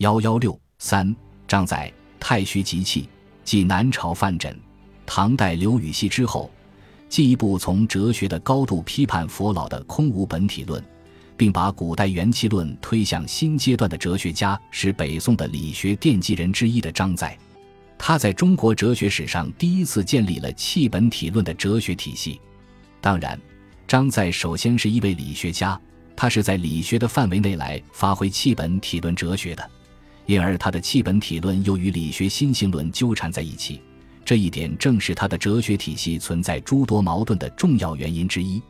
幺幺六三张载太虚即气，继南朝范缜、唐代刘禹锡之后，进一步从哲学的高度批判佛老的空无本体论，并把古代元气论推向新阶段的哲学家是北宋的理学奠基人之一的张载。他在中国哲学史上第一次建立了气本体论的哲学体系。当然，张载首先是一位理学家，他是在理学的范围内来发挥气本体论哲学的。因而，他的气本体论又与理学心性论纠缠在一起，这一点正是他的哲学体系存在诸多矛盾的重要原因之一。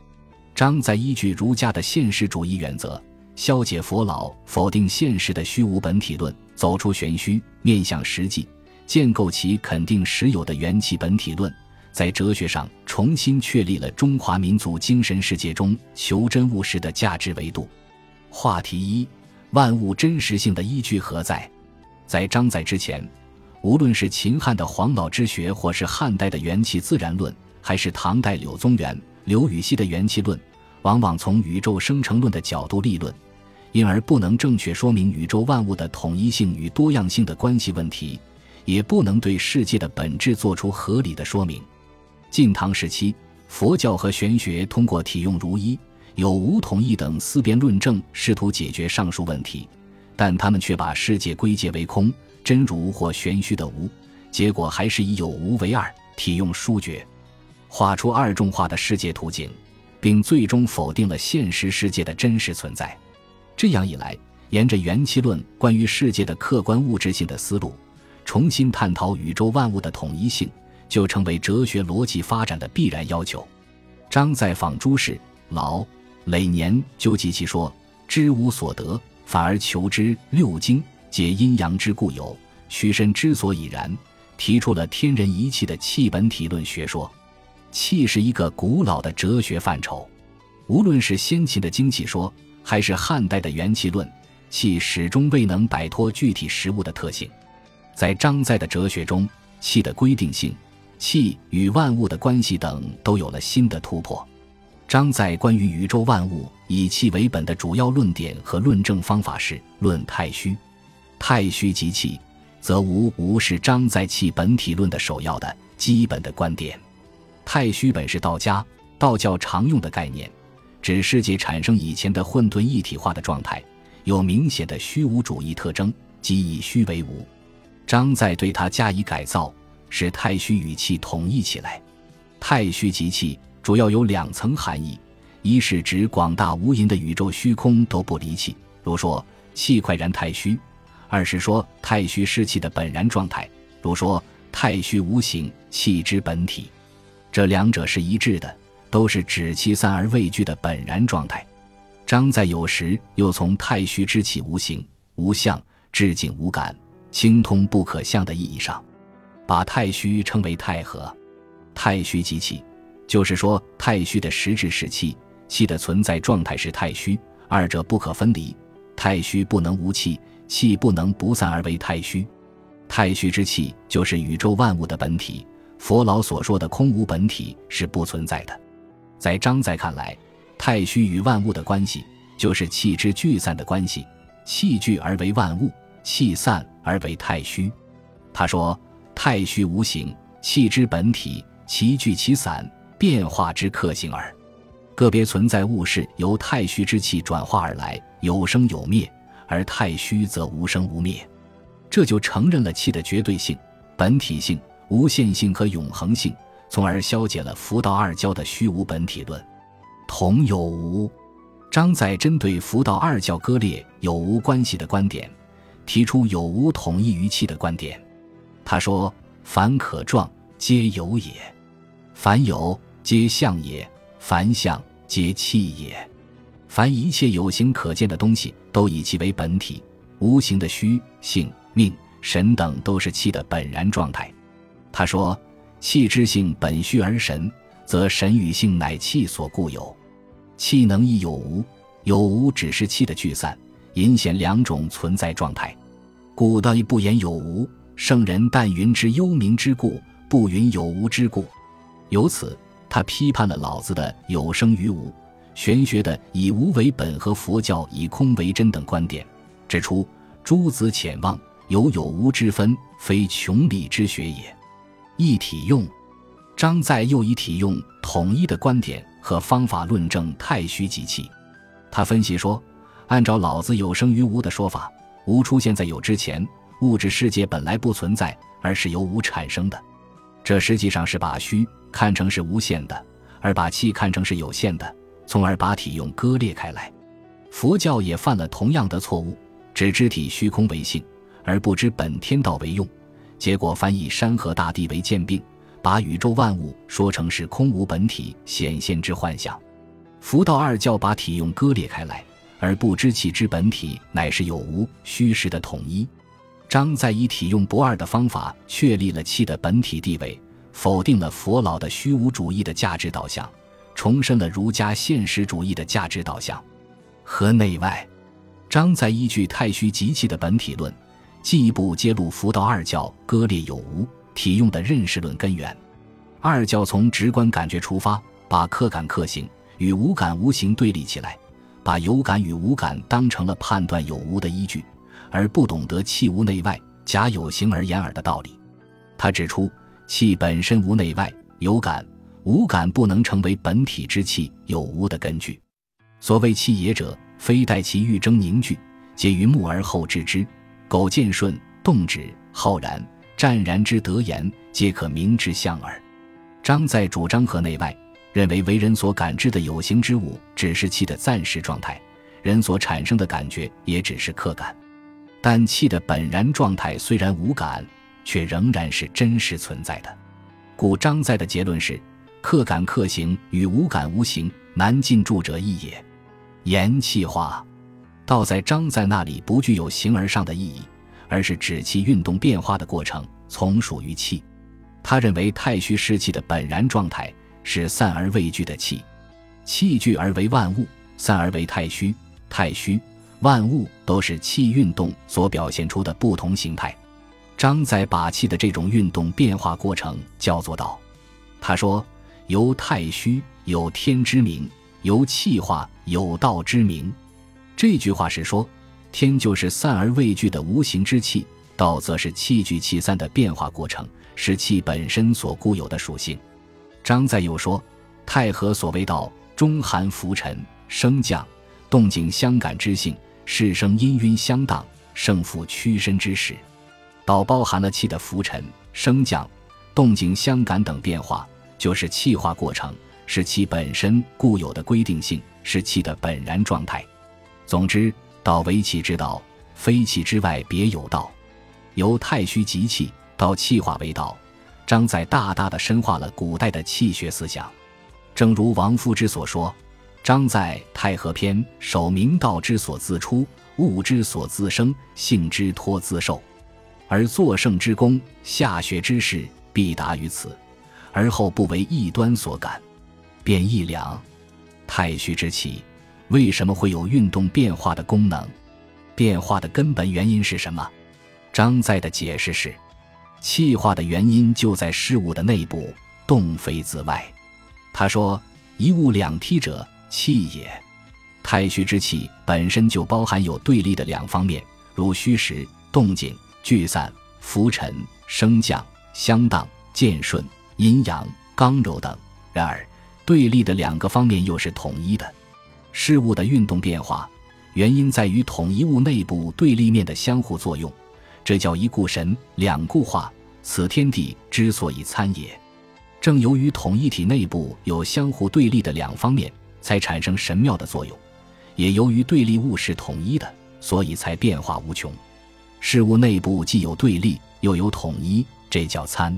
张载依据儒家的现实主义原则，消解佛老否定现实的虚无本体论，走出玄虚，面向实际，建构其肯定实有的元气本体论，在哲学上重新确立了中华民族精神世界中求真务实的价值维度。话题一。万物真实性的依据何在？在张载之前，无论是秦汉的黄老之学，或是汉代的元气自然论，还是唐代柳宗元、刘禹锡的元气论，往往从宇宙生成论的角度立论，因而不能正确说明宇宙万物的统一性与多样性的关系问题，也不能对世界的本质做出合理的说明。晋唐时期，佛教和玄学通过体用如一。有无统一等思辨论证，试图解决上述问题，但他们却把世界归结为空、真如或玄虚的无，结果还是以有无为二体用殊决，画出二重化的世界图景，并最终否定了现实世界的真实存在。这样一来，沿着元气论关于世界的客观物质性的思路，重新探讨宇宙万物的统一性，就成为哲学逻辑发展的必然要求。张载访诸事，劳。累年究其其说，知无所得，反而求之。六经皆阴阳之故有，虚身之所以然，提出了天人一气的气本体论学说。气是一个古老的哲学范畴，无论是先秦的精气说，还是汉代的元气论，气始终未能摆脱具体实物的特性。在张载的哲学中，气的规定性、气与万物的关系等，都有了新的突破。张载关于宇宙万物以气为本的主要论点和论证方法是论太虚，太虚即气，则无无是张载气本体论的首要的基本的观点。太虚本是道家道教常用的概念，指世界产生以前的混沌一体化的状态，有明显的虚无主义特征，即以虚为无。张载对它加以改造，使太虚与气统一起来。太虚即气。主要有两层含义：一是指广大无垠的宇宙虚空都不离气，如说气快然太虚；二是说太虚是气的本然状态，如说太虚无形，气之本体。这两者是一致的，都是指气散而未聚的本然状态。张载有时又从太虚之气无形、无相、至静无感、清通不可象的意义上，把太虚称为太和。太虚即气。就是说，太虚的实质是气，气的存在状态是太虚，二者不可分离。太虚不能无气，气不能不散而为太虚。太虚之气就是宇宙万物的本体。佛老所说的空无本体是不存在的。在张载看来，太虚与万物的关系就是气之聚散的关系，气聚而为万物，气散而为太虚。他说：“太虚无形，气之本体，其聚其散。”变化之克性耳，个别存在物是由太虚之气转化而来，有生有灭，而太虚则无生无灭，这就承认了气的绝对性、本体性、无限性和永恒性，从而消解了佛道二教的虚无本体论。同有无，张载针对佛道二教割裂有无关系的观点，提出有无统一于气的观点。他说：“凡可状，皆有也；凡有。”皆相也，凡相皆气也。凡一切有形可见的东西，都以气为本体；无形的虚、性、命、神等，都是气的本然状态。他说：“气之性本虚而神，则神与性乃气所固有。气能亦有无，有无只是气的聚散，隐显两种存在状态。故道亦不言有无。圣人但云之幽冥之故，不云有无之故。由此。”他批判了老子的有生于无、玄学的以无为本和佛教以空为真等观点，指出诸子浅望，有有无之分，非穷理之学也。一体用，张载又以体用统一的观点和方法论证太虚即气。他分析说，按照老子有生于无的说法，无出现在有之前，物质世界本来不存在，而是由无产生的。这实际上是把虚看成是无限的，而把气看成是有限的，从而把体用割裂开来。佛教也犯了同样的错误，只知体虚空为性，而不知本天道为用，结果翻译山河大地为渐病，把宇宙万物说成是空无本体显现之幻象。佛道二教把体用割裂开来，而不知气之本体乃是有无虚实的统一。张载以体用不二的方法确立了气的本体地位，否定了佛老的虚无主义的价值导向，重申了儒家现实主义的价值导向。和内外，张载依据太虚极气的本体论，进一步揭露佛道二教割裂有无体用的认识论根源。二教从直观感觉出发，把客感客行与无感无形对立起来，把有感与无感当成了判断有无的依据，而不懂得气无内外、假有形而言耳的道理。他指出，气本身无内外，有感无感不能成为本体之气有无的根据。所谓气也者，非待其欲争凝聚，皆于目而后知之。苟见顺、动止、浩然、湛然之德言，皆可明之象耳。张载主张和内外，认为为人所感知的有形之物，只是气的暂时状态，人所产生的感觉也只是客感。但气的本然状态虽然无感，却仍然是真实存在的。故张载的结论是：客感客行与无感无形，难尽住者意也。言气化，道在张载那里不具有形而上的意义，而是指气运动变化的过程，从属于气。他认为太虚湿气的本然状态是散而未聚的气，气聚而为万物，散而为太虚。太虚、万物都是气运动所表现出的不同形态。张载把气的这种运动变化过程叫做道。他说：“由太虚有天之名。”由气化有道之名，这句话是说，天就是散而未聚的无形之气，道则是气聚气散的变化过程，是气本身所固有的属性。张载又说，太和所谓道，中含浮沉、升降、动静相感之性，是生氤氲相当、胜负屈伸之时。道包含了气的浮沉、升降、动静相感等变化，就是气化过程。是气本身固有的规定性，是气的本然状态。总之，道为气之道，非气之外别有道。由太虚极气到气化为道，张载大大的深化了古代的气学思想。正如王夫之所说：“张载《太和篇》守明道之所自出，物之所自生，性之托自受。而作圣之功，下学之事，必达于此，而后不为异端所感。”便一两，太虚之气为什么会有运动变化的功能？变化的根本原因是什么？张载的解释是：气化的原因就在事物的内部，动非自外。他说：“一物两体者，气也。太虚之气本身就包含有对立的两方面，如虚实、动静、聚散、浮沉、升降、相当、渐顺、阴阳、刚柔等。然而。”对立的两个方面又是统一的，事物的运动变化，原因在于统一物内部对立面的相互作用，这叫一固神，两固化，此天地之所以参也。正由于统一体内部有相互对立的两方面，才产生神妙的作用；也由于对立物是统一的，所以才变化无穷。事物内部既有对立，又有统一，这叫参。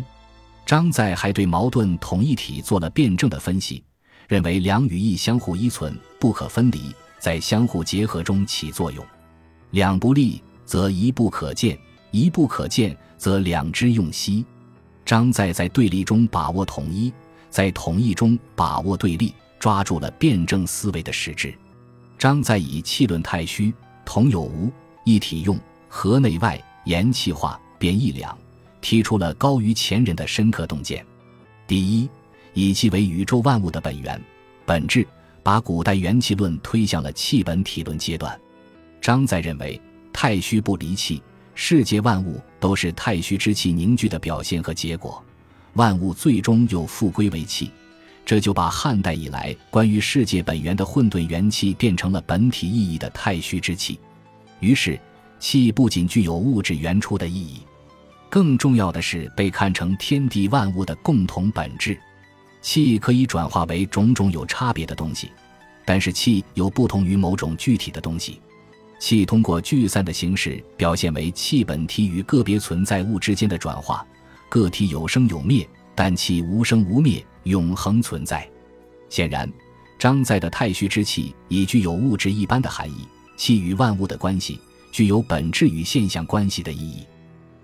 张载还对矛盾统一体做了辩证的分析，认为两语义相互依存，不可分离，在相互结合中起作用。两不立，则一不可见；一不可见，则两之用息。张载在对立中把握统一，在统一中把握对立，抓住了辩证思维的实质。张载以气论太虚，同有无，一体用，河内外，言气化，变一两。提出了高于前人的深刻洞见。第一，以气为宇宙万物的本源、本质，把古代元气论推向了气本体论阶段。张载认为，太虚不离气，世界万物都是太虚之气凝聚的表现和结果，万物最终又复归为气。这就把汉代以来关于世界本源的混沌元气变成了本体意义的太虚之气。于是，气不仅具有物质原初的意义，更重要的是被看成天地万物的共同本质。气可以转化为种种有差别的东西，但是气又不同于某种具体的东西。气通过聚散的形式表现为气本体与个别存在物之间的转化，个体有生有灭，但气无生无灭。永恒存在。显然，张载的太虚之气已具有物质一般的含义，气与万物的关系具有本质与现象关系的意义。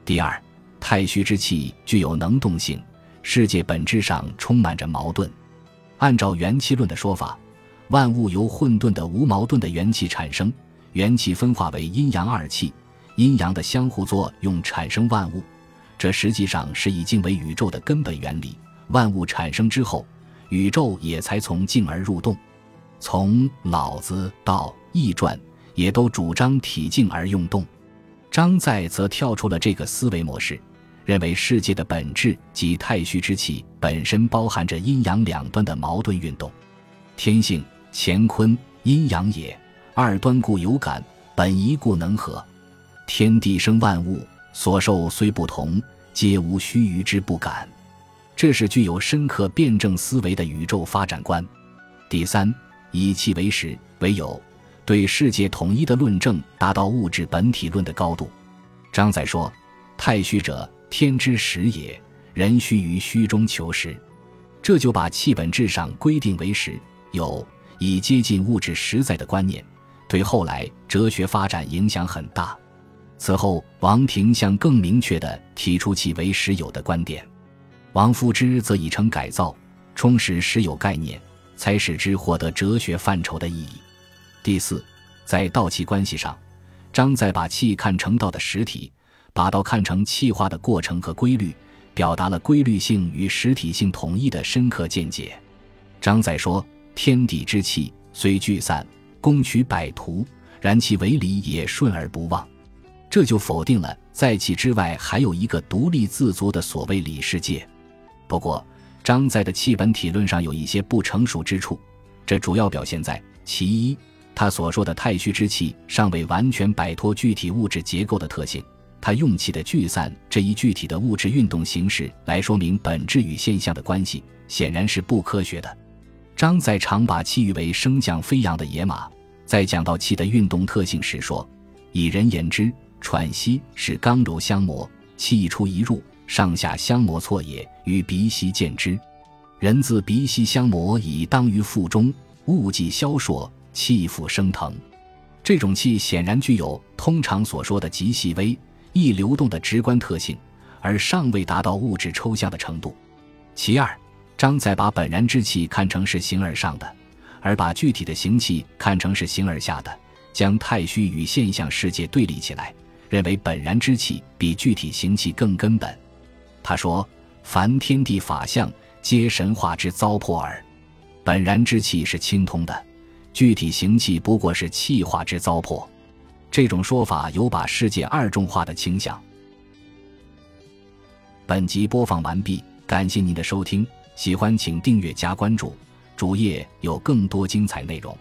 第二，太虚之气具有能动性，世界本质上充满着矛盾。按照元气论的说法，万物由混沌的无矛盾的元气产生，元气分化为阴阳二气，阴阳的相互作用产生万物，这实际上是已经为宇宙的根本原理。万物产生之后，宇宙也才从静而入动。从老子到易传，也都主张体静而用动。张载则跳出了这个思维模式，认为世界的本质即太虚之气本身包含着阴阳两端的矛盾运动。天性乾坤阴阳也，二端故有感，本一故能合。天地生万物，所受虽不同，皆无须臾之不感。这是具有深刻辩证思维的宇宙发展观。第三，以气为实为有，对世界统一的论证达到物质本体论的高度。张载说：“太虚者，天之实也，人须于虚中求实。”这就把气本质上规定为实有，以接近物质实在的观念，对后来哲学发展影响很大。此后，王庭相更明确地提出气为实有的观点。王夫之则以成改造，充实实有概念，才使之获得哲学范畴的意义。第四，在道气关系上，张载把气看成道的实体，把道看成气化的过程和规律，表达了规律性与实体性统一的深刻见解。张载说：“天地之气虽聚散，攻取百途，然其为理也顺而不忘。”这就否定了在气之外还有一个独立自足的所谓理世界。不过，张载的气本体论上有一些不成熟之处，这主要表现在其一，他所说的太虚之气尚未完全摆脱具体物质结构的特性，他用气的聚散这一具体的物质运动形式来说明本质与现象的关系，显然是不科学的。张载常把气誉为升降飞扬的野马，在讲到气的运动特性时说：“以人言之，喘息是刚柔相磨，气一出一入。”上下相磨错也，与鼻息见之。人自鼻息相磨，以当于腹中，物既消烁，气复升腾。这种气显然具有通常所说的极细微、易流动的直观特性，而尚未达到物质抽象的程度。其二，张载把本然之气看成是形而上的，而把具体的形气看成是形而下的，将太虚与现象世界对立起来，认为本然之气比具体形气更根本。他说：“凡天地法相，皆神化之糟粕耳。本然之气是清通的，具体形气不过是气化之糟粕。这种说法有把世界二重化的倾向。”本集播放完毕，感谢您的收听，喜欢请订阅加关注，主页有更多精彩内容。